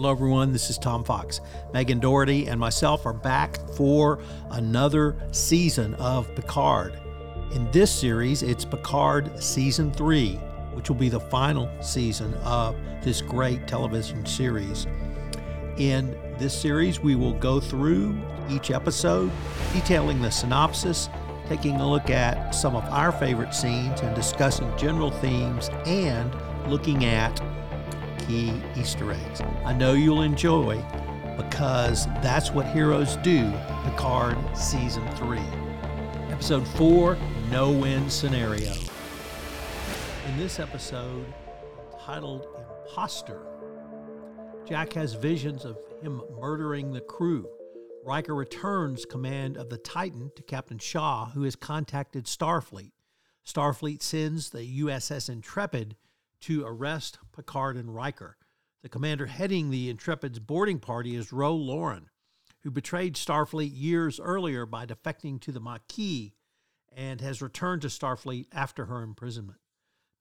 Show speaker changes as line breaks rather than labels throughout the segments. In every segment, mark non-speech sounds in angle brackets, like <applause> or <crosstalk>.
Hello, everyone. This is Tom Fox. Megan Dougherty and myself are back for another season of Picard. In this series, it's Picard Season 3, which will be the final season of this great television series. In this series, we will go through each episode, detailing the synopsis, taking a look at some of our favorite scenes, and discussing general themes and looking at key Easter eggs. I know you'll enjoy because that's what heroes do. Picard Season 3. Episode 4 No Win Scenario. In this episode, titled Imposter, Jack has visions of him murdering the crew. Riker returns command of the Titan to Captain Shaw, who has contacted Starfleet. Starfleet sends the USS Intrepid to arrest Picard and Riker. The commander heading the Intrepid's boarding party is Ro Laren, who betrayed Starfleet years earlier by defecting to the Maquis and has returned to Starfleet after her imprisonment.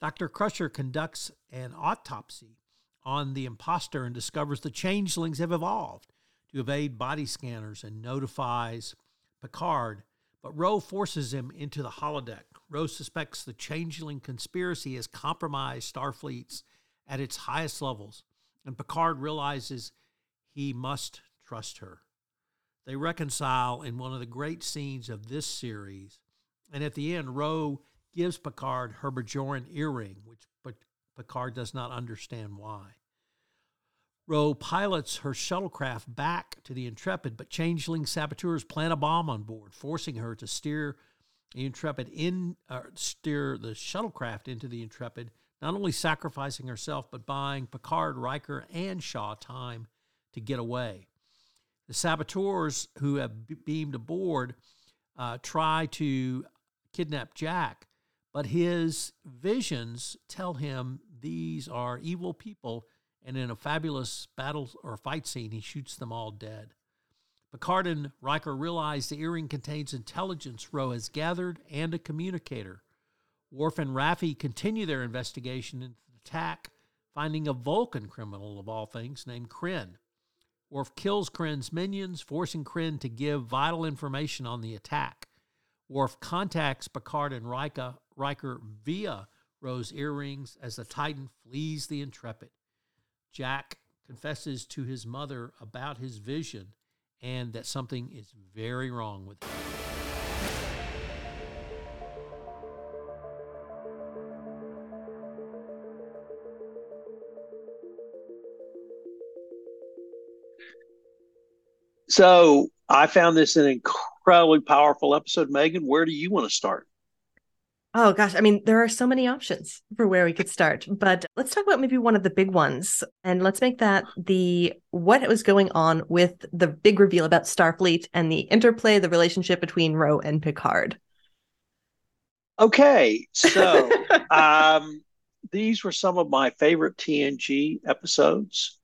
Dr. Crusher conducts an autopsy on the imposter and discovers the changelings have evolved to evade body scanners and notifies Picard, but Ro forces him into the holodeck. Ro suspects the changeling conspiracy has compromised Starfleet's at its highest levels, and Picard realizes he must trust her. They reconcile in one of the great scenes of this series, and at the end, Ro gives Picard her Bajoran earring, which Picard does not understand why. Ro pilots her shuttlecraft back to the Intrepid, but changeling saboteurs plant a bomb on board, forcing her to steer the Intrepid in, uh, steer the shuttlecraft into the Intrepid, not only sacrificing herself, but buying Picard, Riker, and Shaw time to get away. The saboteurs who have beamed aboard uh, try to kidnap Jack, but his visions tell him these are evil people and in a fabulous battle or fight scene, he shoots them all dead. Picard and Riker realize the earring contains intelligence Ro has gathered and a communicator. Worf and Raffi continue their investigation into the attack, finding a Vulcan criminal of all things named Krinn. Worf kills Krinn's minions, forcing Krinn to give vital information on the attack. Worf contacts Picard and Riker, Riker via Ro's earrings as the Titan flees the Intrepid. Jack confesses to his mother about his vision and that something is very wrong with.
So I found this an incredibly powerful episode. Megan, where do you want to start?
Oh gosh, I mean, there are so many options for where we could start, but let's talk about maybe one of the big ones. And let's make that the what was going on with the big reveal about Starfleet and the interplay, the relationship between Ro and Picard.
Okay, so <laughs> um, these were some of my favorite TNG episodes,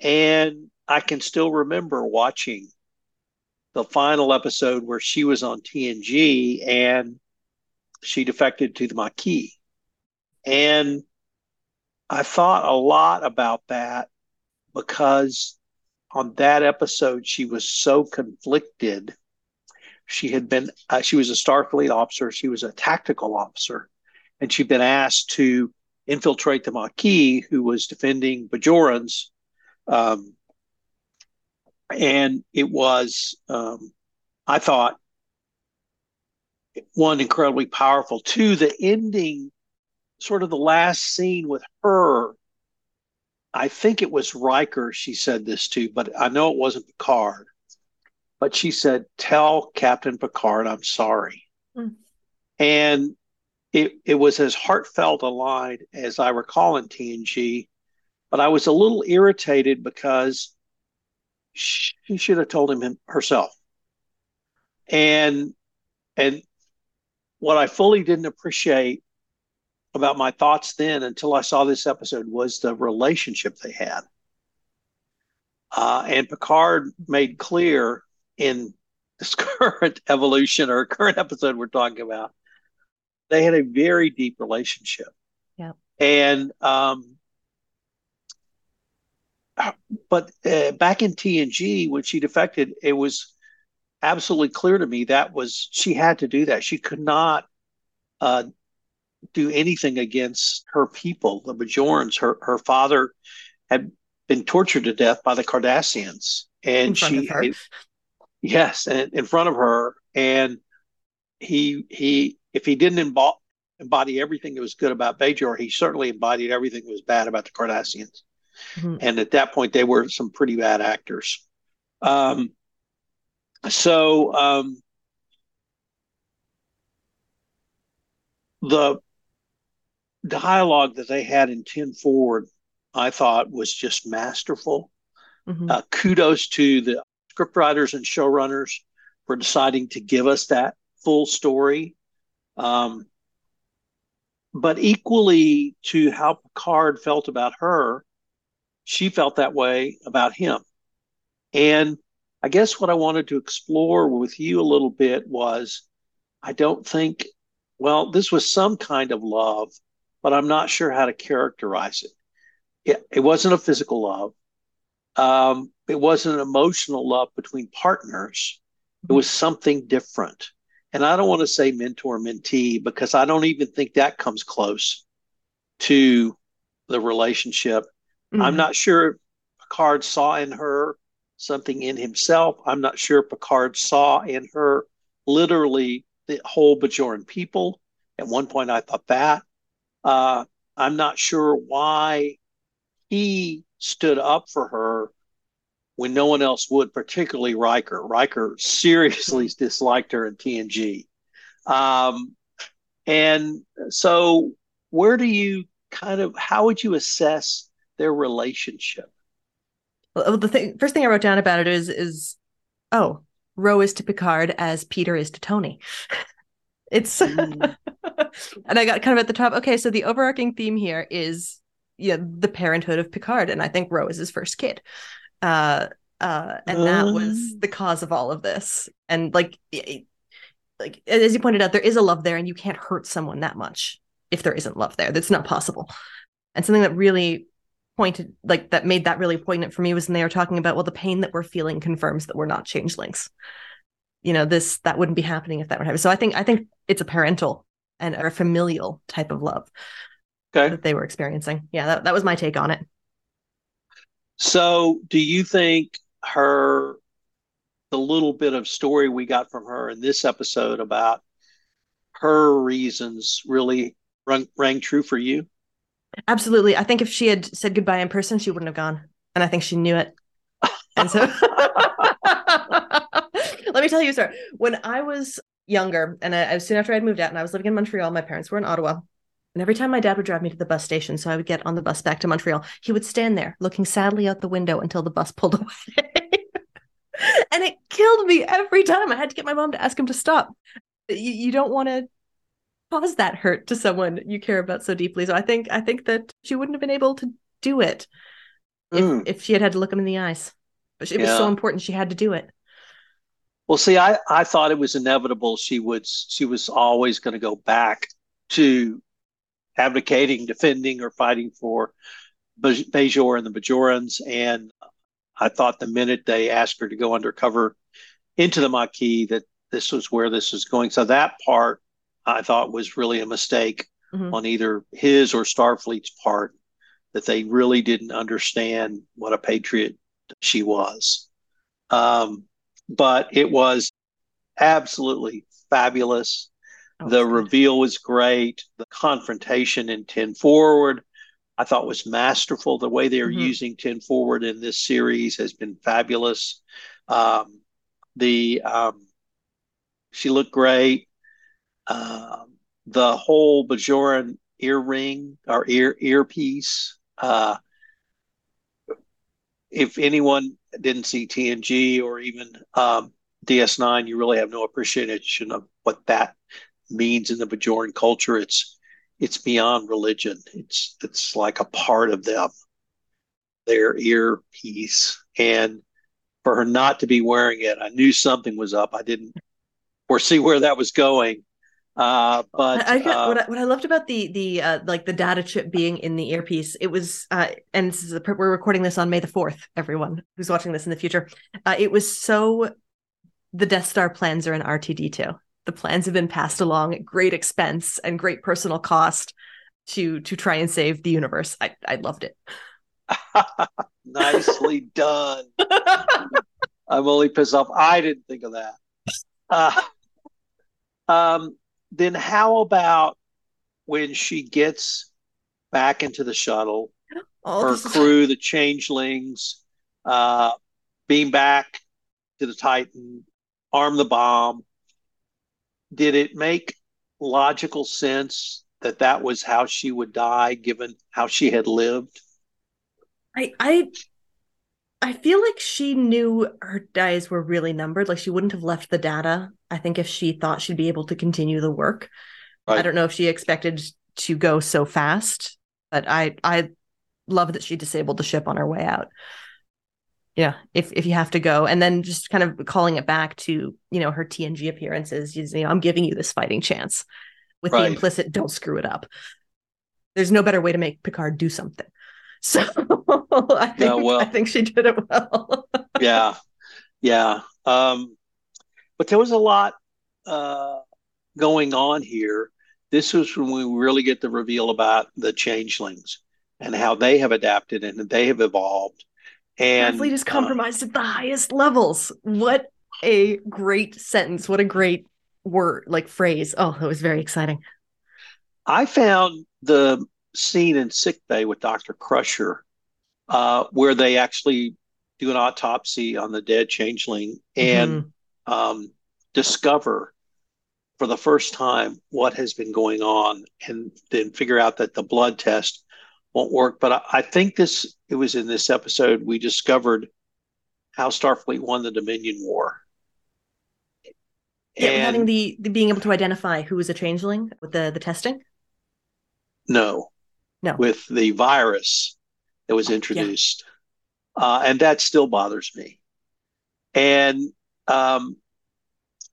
and I can still remember watching the final episode where she was on TNG and she defected to the Maquis. And I thought a lot about that because on that episode, she was so conflicted. She had been, uh, she was a Starfleet officer, she was a tactical officer, and she'd been asked to infiltrate the Maquis, who was defending Bajorans. Um, and it was, um, I thought, one incredibly powerful. Two, the ending, sort of the last scene with her. I think it was Riker she said this to, but I know it wasn't Picard. But she said, "Tell Captain Picard I'm sorry," mm. and it it was as heartfelt a line as I recall in TNG. But I was a little irritated because she should have told him herself. And and what I fully didn't appreciate about my thoughts then until I saw this episode was the relationship they had. Uh, and Picard made clear in <laughs> this current evolution or current episode we're talking about, they had a very deep relationship.
Yeah.
And um,
but uh, back in TNG when she defected, it was absolutely clear to me that was she had to do that. She could not uh, do anything against her people, the Bajorans. Her her father had been tortured to death by the Cardassians, and she yes, and in front of her, and he he if he didn't embody, embody everything that was good about Bajor, he certainly embodied everything that was bad about the Cardassians. Mm-hmm. And at that point, they were some pretty bad actors. Um, so um, the dialogue that they had in 10 Forward, I thought was just masterful. Mm-hmm. Uh, kudos to the scriptwriters and showrunners for deciding to give us that full story. Um, but equally to how Picard felt about her, she felt that way about him. And I guess what I wanted to explore with you a little bit was I don't think, well, this was some kind of love, but I'm not sure how to characterize it. It, it wasn't a physical love. Um, it wasn't an emotional love between partners. It was something different. And I don't want to say mentor mentee because I don't even think that comes close to the relationship. Mm-hmm. I'm not sure Picard saw in her something in himself. I'm not sure Picard saw in her literally the whole Bajoran people. At one point, I thought that. Uh, I'm not sure why he stood up for her when no one else would, particularly Riker. Riker seriously mm-hmm. disliked her in TNG. Um, and so, where do you kind of, how would you assess their relationship?
Well, the thing, first thing I wrote down about it is, is oh, Ro is to Picard as Peter is to Tony. <laughs> it's, <laughs> mm. and I got kind of at the top. Okay, so the overarching theme here is yeah, the parenthood of Picard, and I think Ro is his first kid. Uh, uh, and that was oh. the cause of all of this. And like, it, like as you pointed out, there is a love there, and you can't hurt someone that much if there isn't love there. That's not possible. And something that really pointed, like that made that really poignant for me was when they were talking about, well, the pain that we're feeling confirms that we're not changelings. You know, this that wouldn't be happening if that were happening. So I think I think it's a parental and a familial type of love okay. that they were experiencing. Yeah, that, that was my take on it.
So, do you think her, the little bit of story we got from her in this episode about her reasons really rang, rang true for you?
Absolutely. I think if she had said goodbye in person, she wouldn't have gone. And I think she knew it. And so <laughs> let me tell you story. When I was younger, and I, soon after I'd moved out and I was living in Montreal, my parents were in Ottawa. And every time my dad would drive me to the bus station, so I would get on the bus back to Montreal, he would stand there looking sadly out the window until the bus pulled <laughs> away. and it killed me every time. I had to get my mom to ask him to stop. You, you don't want to cause that hurt to someone you care about so deeply. So I think I think that she wouldn't have been able to do it if, mm. if she had had to look him in the eyes. But it was so important she had to do it.
Well, see, I, I thought it was inevitable she would she was always going to go back to advocating, defending, or fighting for Bajor and the Bajorans. And I thought the minute they asked her to go undercover into the Maquis that this was where this was going. So that part I thought was really a mistake mm-hmm. on either his or Starfleet's part that they really didn't understand what a patriot she was. Um, but it was absolutely fabulous. Oh, the reveal was great. The confrontation in 10 Forward, I thought was masterful. The way they are mm-hmm. using 10 Forward in this series has been fabulous. Um, the um, she looked great. Um, the whole Bajoran earring or ear earpiece. Uh, if anyone didn't see TNG or even um, DS9, you really have no appreciation of what that means in the Bajoran culture. It's it's beyond religion. It's it's like a part of them, their earpiece. And for her not to be wearing it, I knew something was up. I didn't foresee where that was going, Uh, but
I, I got,
uh,
what, I, what I loved about the the uh, like the data chip being in the earpiece, it was uh, and this is a, we're recording this on May the fourth. Everyone who's watching this in the future, uh, it was so the Death Star plans are in R two D two. The plans have been passed along at great expense and great personal cost to to try and save the universe. I I loved it. <laughs>
nicely done. <laughs> I'm only pissed off. I didn't think of that. Uh, um, then how about when she gets back into the shuttle, <gasps>
Oh,
her
is-
crew, the changelings, uh, beam back to the Titan, arm the bomb. Did it make logical sense that that was how she would die, given how she had lived?
I I I feel like she knew her days were really numbered. Like she wouldn't have left the data. I think if she thought she'd be able to continue the work. I don't know if she expected to go so fast, but I I love that she disabled the ship on her way out. Yeah, if if you have to go, and then just kind of calling it back to you know her TNG appearances, you know, I'm giving you this fighting chance, with the implicit "don't screw it up." There's no better way to make Picard do something. So <laughs> I think
well-
I think she did it well. <laughs>
yeah yeah um but there was a lot uh going on here this was when we really get the reveal about the changelings and how they have adapted and they have evolved and
Starfleet is
uh,
compromised at the highest levels. What a great sentence! What a great word, like phrase. Oh, that was very exciting.
i found the scene in sick bay with dr crusher uh where they actually do an autopsy on the dead changeling and
Mhm.
um, discover for the first time what has been going on and then figure out that the blood test won't work. But I, I think this, it was in this episode, we discovered how Starfleet won the Dominion War.
yeah,
and
having the, the being able to identify who was a changeling with the the testing.
no,
No.
with the virus that was introduced. Uh, and that still bothers me. And um,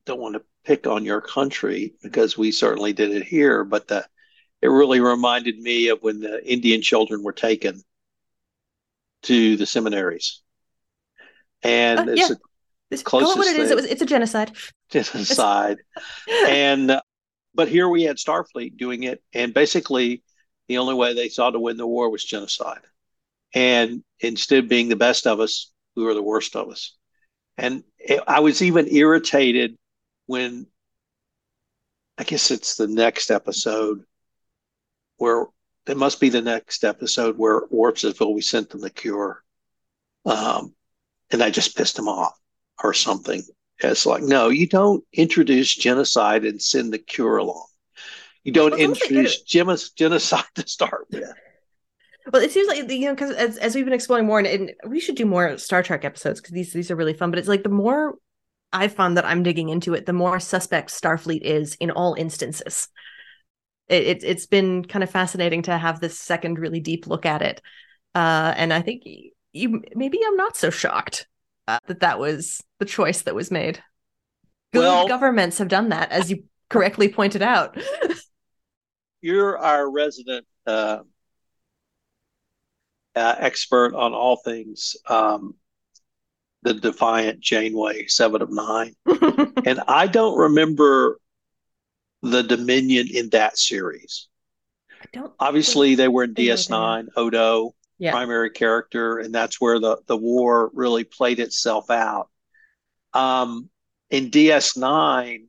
don't want to pick on your country because we certainly did it here, but the, it really reminded me of when the Indian children were taken to the seminaries. And
Uh,
it's
yeah. This, call it what
Closest
it is. It was it's a genocide.
genocide. and uh, but here we had Starfleet doing it, and basically the only way they saw to win the war was genocide. And instead of being the best of us, we were the worst of us. And I was even irritated when I guess it's the next episode where it must be the next episode where Worf says, "Well, we sent them the cure," um, and I just pissed him off or something. It's like, no, you don't introduce genocide and send the cure along. You don't
Well, don't they get
introduce geno- genocide to start with.
Well, it seems like you know because as, as we've been exploring more, and, and we should do more Star Trek episodes because these these are really fun. But it's like the more I found that I'm digging into it, the more suspect Starfleet is in all instances. It, it it's been kind of fascinating to have this second really deep look at it, uh, and I think you, you maybe I'm not so shocked uh, that that was the choice that was made. Good
Well-
governments have done that, as you correctly pointed out. <laughs>
You're our resident uh, uh, expert on all things um, the Defiant Janeway, Seven of Nine. <laughs> And I don't remember the Dominion in that series.
I don't
Obviously, they were in DS9, Odo,
Yeah.
primary character, and that's where the, the war really played itself out. Um, in DS9,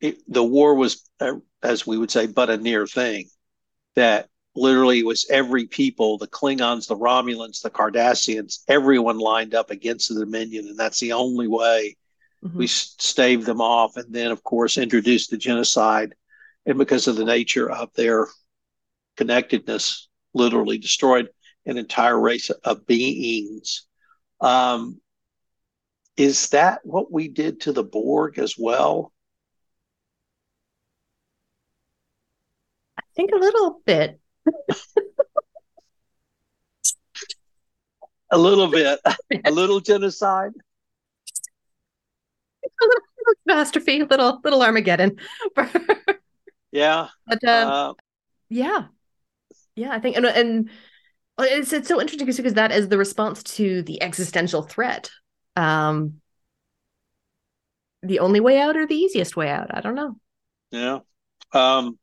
it, the war was, uh, as we would say, but a near thing. That literally was every people, the Klingons, the Romulans, the Cardassians, everyone lined up against the Dominion, and that's the only way
Mhm.
we staved them off and then of course introduced the genocide and because of the nature of their connectedness literally destroyed an entire race of beings um, is that what we did to the borg as well
think a little bit.
a little bit <laughs> a little genocide <laughs> A little, little
catastrophe, little little Armageddon. <laughs>
Yeah.
But um, uh, yeah, yeah, I think, and and it's it's so interesting because that is the response to the existential threat. Um, the only way out or the easiest way out? I don't know.
Yeah. Um,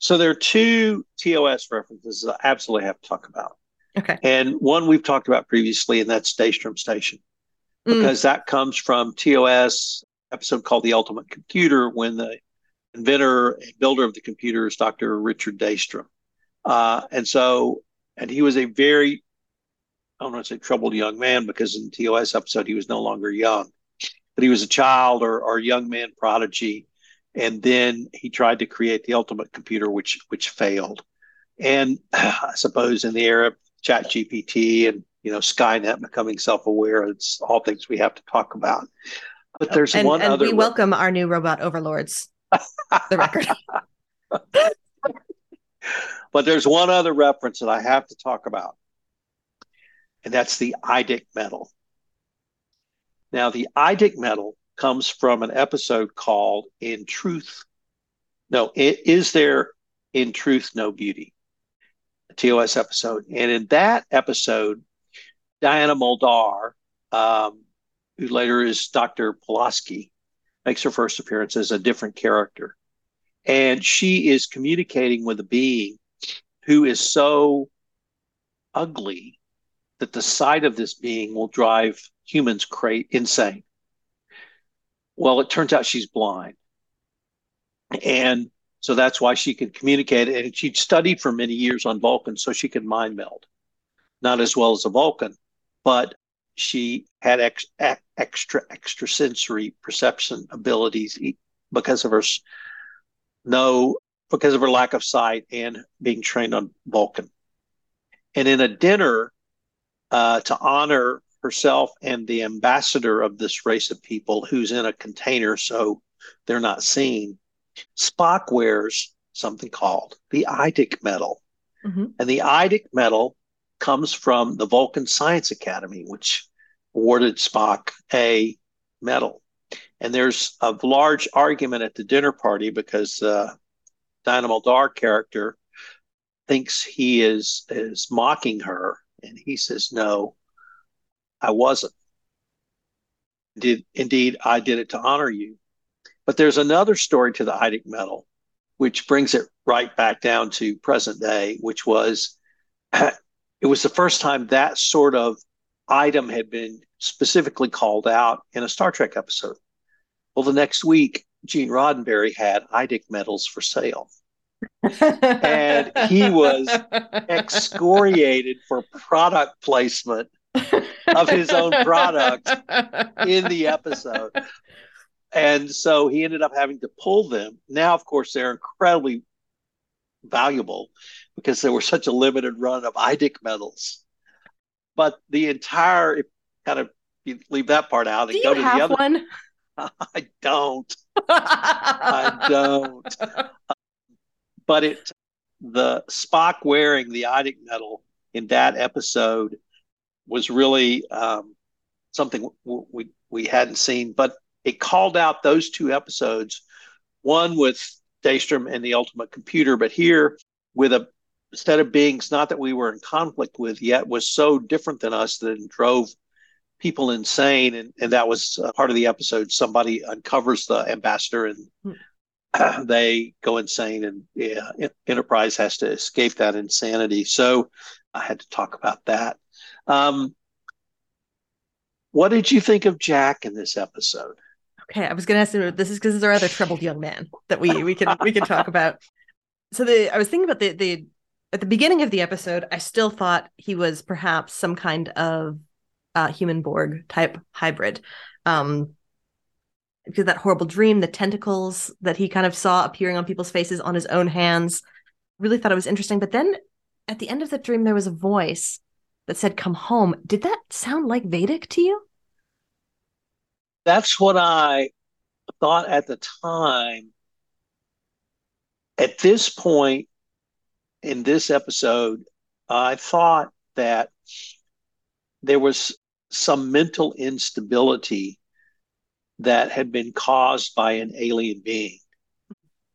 so there are two TOS references I absolutely have to talk about.
Okay.
And one we've talked about previously, and that's Daystrom Station, mm. because mm. that comes from TOS episode called The Ultimate Computer when the inventor and builder of the computer is Dr. Richard Daystrom. Uh, and so, and he was a very, I don't want to say troubled young man because in the TOS episode, he was no longer young, but he was a child or, or young man prodigy. And then he tried to create the ultimate computer, which which failed. And <clears throat> I suppose in the era of Chat GPT and you know Skynet becoming self-aware, it's all things we have to talk about. But there's
and,
one
and
other.
We welcome our new robot overlords. the record. <laughs>
but there's one other reference that I have to talk about, and that's the IDIC medal. Now, the IDIC medal comes from an episode called In Truth. No, is there in truth no beauty? A TOS episode. And in that episode, Diana Muldaur, um, who later is Dr. Pulaski, makes her first appearance as a different character. And she is communicating with a being who is so ugly that the sight of this being will drive humans cra- insane. Well, it turns out she's blind. And so that's why she could communicate. And she'd studied for many years on Vulcan so she could mind meld. Not as well as a Vulcan, but she had ex- extra extrasensory perception abilities because of her no because of her lack of sight and being trained on Vulcan. And in a dinner uh, to honor herself and the ambassador of this race of people who's in a container so they're not seen, Spock wears something called the IDIC medal. Mm-hmm. And the IDIC medal comes from the Vulcan Science Academy, which awarded Spock a medal. And there's a large argument at the dinner party because uh, Diana Muldaur character thinks he is is mocking her, and he says, "No, I wasn't. Did indeed I did it to honor you." But there's another story to the IDIC medal, which brings it right back down to present day, which was <clears throat> it was the first time that sort of item had been specifically called out in a Star Trek episode. Well, the next week, Gene Roddenberry had IDIC medals for sale. and he was <laughs> excoriated for product placement <laughs> of his own product in the episode. And so he ended up having to pull them. Now, of course, they're incredibly valuable because there were such a limited run of IDIC medals but the entire kind of leave that part out and
Do
go to
the
other
one. <laughs>
I don't. I <laughs> don't. but it the Spock wearing the IDIC medal in that episode was really um, something we we hadn't seen, but it called out those two episodes, one with Daystrom and the Ultimate Computer, but here with a set of beings not that we were in conflict with yet was so different than us that it drove people insane and, and that was uh, part of the episode somebody uncovers the ambassador and hmm. <clears throat> they go insane and yeah, enterprise has to escape that insanity so i had to talk about that um, what did you think of jack in this episode
okay i was going to ask you this is because there's our other troubled young man that we we can we can talk about so the i was thinking about the the at the beginning of the episode, I still thought he was perhaps some kind of uh, human Borg type hybrid. Um, because that horrible dream, the tentacles that he kind of saw appearing on people's faces on his own hands, really thought it was interesting. But then at the end of the dream, there was a voice that said, Come home. Did that sound like Vadic to you?
That's what I thought at the time. At this point, in this episode, I thought that there was some mental instability that had been caused by an alien being.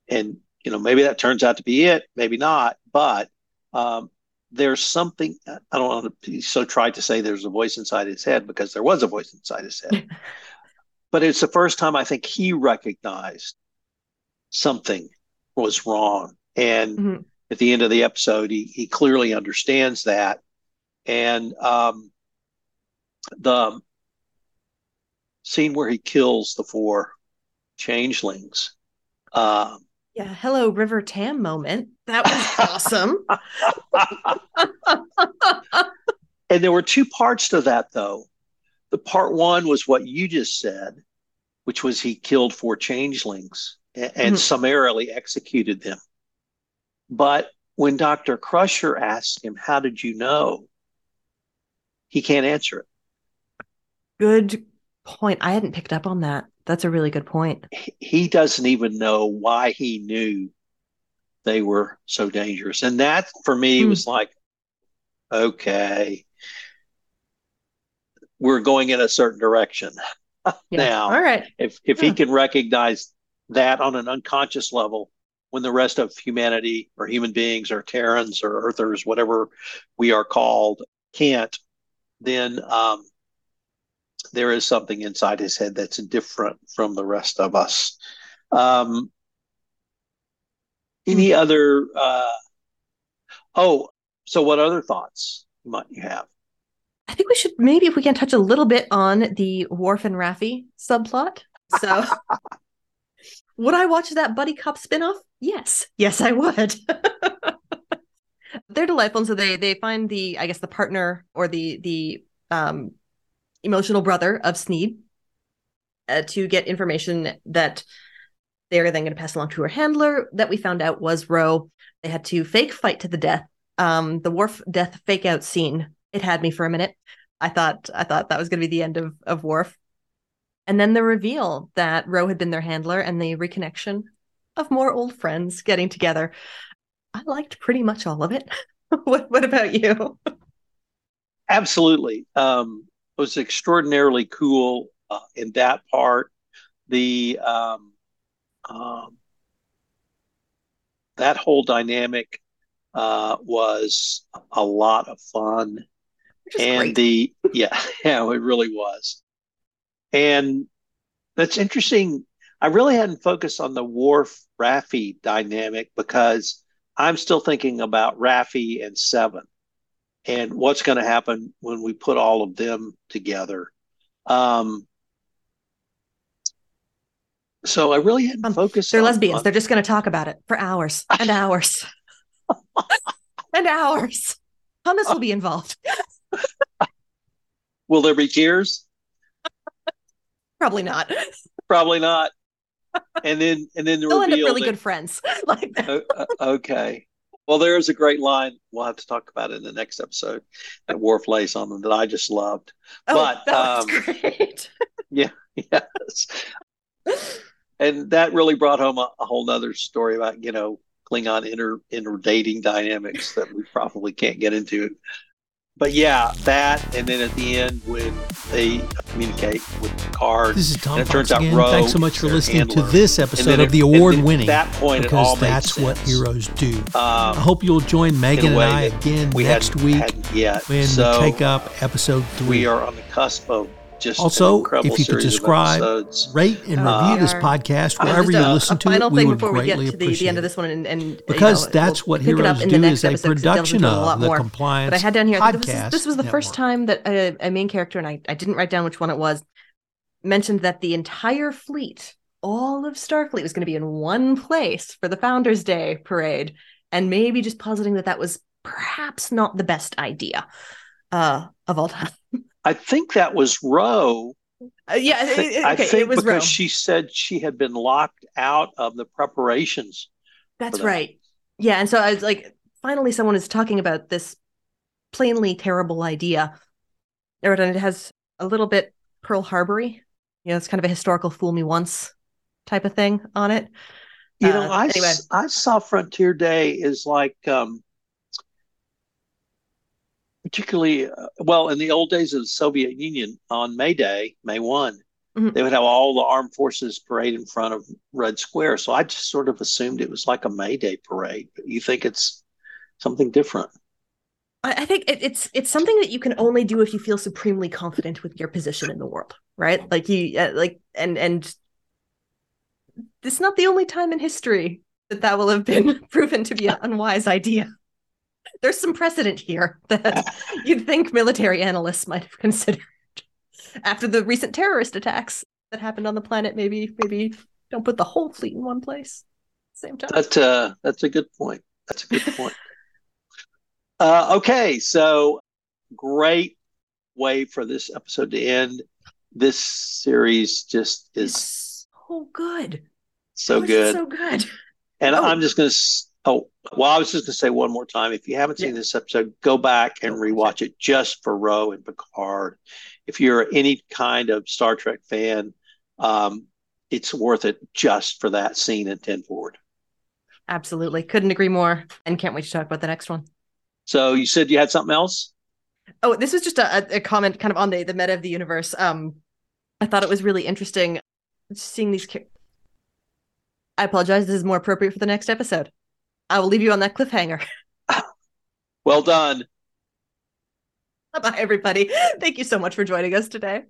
And you know, maybe that turns out to be it, maybe not, but um, there's something. I don't want to be so tried to say there's a voice inside his head because there was a voice inside his head, <laughs> but it's the first time I think he recognized something was wrong, and mm-hmm. at the end of the episode, he he clearly understands that, and um, the scene where he kills the four changelings.
Um, yeah, hello River Tam moment. That was awesome. <laughs>
and there were two parts to that though. The part one was what you just said, which was he killed four changelings and, and mm-hmm. summarily executed them. But when Dr. Crusher asked him, How did you know? He can't answer it.
Good point. I hadn't picked up on that. That's a really good point.
He doesn't even know why he knew they were so dangerous. And that for me mm. was like, okay, we're going in a certain direction <laughs> yeah. now.
All right.
If if yeah. he can recognize that on an unconscious level, when the rest of humanity or human beings or Terrans or Earthers, whatever we are called, can't, then um, there is something inside his head that's different from the rest of us. Um, any hmm. other? Uh, oh, so what other thoughts might you have?
I think we should maybe if we can touch a little bit on the Worf and Raffi subplot. So, <laughs> would I watch that buddy cop spinoff? Yes, yes, I would. <laughs> They're delightful, and so they they find the I guess the partner or the the um emotional brother of Sneed uh, to get information that they're then going to pass along to her handler that we found out was Ro. They had to fake fight to the death. Um, the Worf death fake out scene. It had me for a minute. I thought I thought that was going to be the end of of Worf. And then the reveal that Ro had been their handler and the reconnection of more old friends getting together. I liked pretty much all of it. <laughs> what, what about you?
Absolutely. Um, it was extraordinarily cool uh, in that part. The um, um, that whole dynamic uh, was a lot of fun, and
great.
the yeah <laughs> yeah it really was, and that's interesting. I really hadn't focused on the Worf Raffi dynamic because I'm still thinking about Raffi and Seven and what's going to happen when we put all of them together. Um, so I really hadn't focused.
They're on, lesbians. On... They're just going to talk about it for hours <laughs> and hours <laughs> and hours. Hummus will be involved. <laughs>
will there be tears?
Probably not.
Probably not. And then, and then the
They'll
end up
really
that...
good friends. like
okay. Well, there is a great line. We'll have to talk about it in the next episode that Worf lays on them that I just loved.
Oh, but that um, great.
yeah, yes. And that really brought home a, a whole nother story about, you know, Klingon inter inter dating dynamics that we probably can't get into but yeah, that, and then at the end when they communicate with Picard,
this is Tom. And it turns again. out Thanks so much for listening handler. to this episode of the award-winning.
That point,
because that's what heroes do. Um, I hope you'll join Megan and I again next week when
so
we take up episode three.
We are on the cusp of just
also, if you could subscribe, rate, and review uh, this podcast wherever you listen to it, we would greatly
we to
the,
the, end of this one, and, and
because you know, that's we'll what Heroes do is a production of the more. Compliance. But I had down here
this was, this was, the network. first time that a, a main character, and I, I didn't write down which one it was, mentioned that the entire fleet, all of Starfleet, was going to be in one place for the Founders Day parade, and maybe just positing that that was perhaps not the best idea uh, of all time.
I think that was Ro.
Uh, yeah, I, th- okay,
I think
it was
because she said she had been locked out of the preparations.
That's that. right. Yeah, and so I was like, finally, someone is talking about this plainly terrible idea. And it has a little bit Pearl Harbory. You know, it's kind of a historical fool me once type of thing on it.
You know, uh, I anyway. I saw Frontier Day is like um, particularly uh, well in the old days of the Soviet Union on May Day, May 1,
mm-hmm. they would have all the armed forces parade in front of Red Square. So I just sort of assumed it was like a May Day parade. But you think it's something different?
I think it, it's it's something that you can only do if you feel supremely confident with your position in the world, right? Like you uh, like and and it's not the only time in history that that will have been <laughs> proven to be an unwise idea. There's some precedent here <laughs> that you'd think military analysts might have considered after the recent terrorist attacks that happened on the planet. Maybe maybe don't put the whole fleet in one place. Same time.
That uh, that's a good point. That's a good point. <laughs> uh, okay, so great way for this episode to end. This series just is
so good.
So good.
So good.
And oh. I'm just going to. Oh, well, I was just going to say one more time. If you haven't seen yeah. this episode, go back and rewatch it just for Ro and Picard. If you're any kind of Star Trek fan, um, it's worth it just for that scene in 10 Forward.
Absolutely. Couldn't agree more. And can't wait to talk about the next one.
So you said you had something else?
Oh, this was just a, a comment kind of on the, the meta of the universe. Um, I thought it was really interesting seeing these I apologize. This is more appropriate for the next episode. I will leave you on that cliffhanger. <laughs>
well done.
Bye bye, everybody. Thank you so much for joining us today.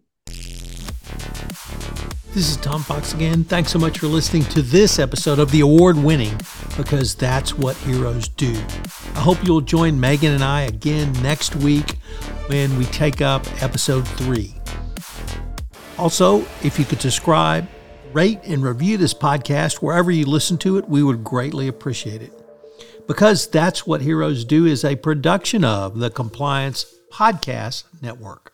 This is Tom Fox again. Thanks so much for listening to this episode of the award winning Because That's What Heroes Do. I hope you'll join Megan and I again next week when we take up episode three. Also, if you could subscribe, rate and review this podcast wherever you listen to it. We would greatly appreciate it. Because That's What Heroes Do is a production of the Compliance Podcast Network.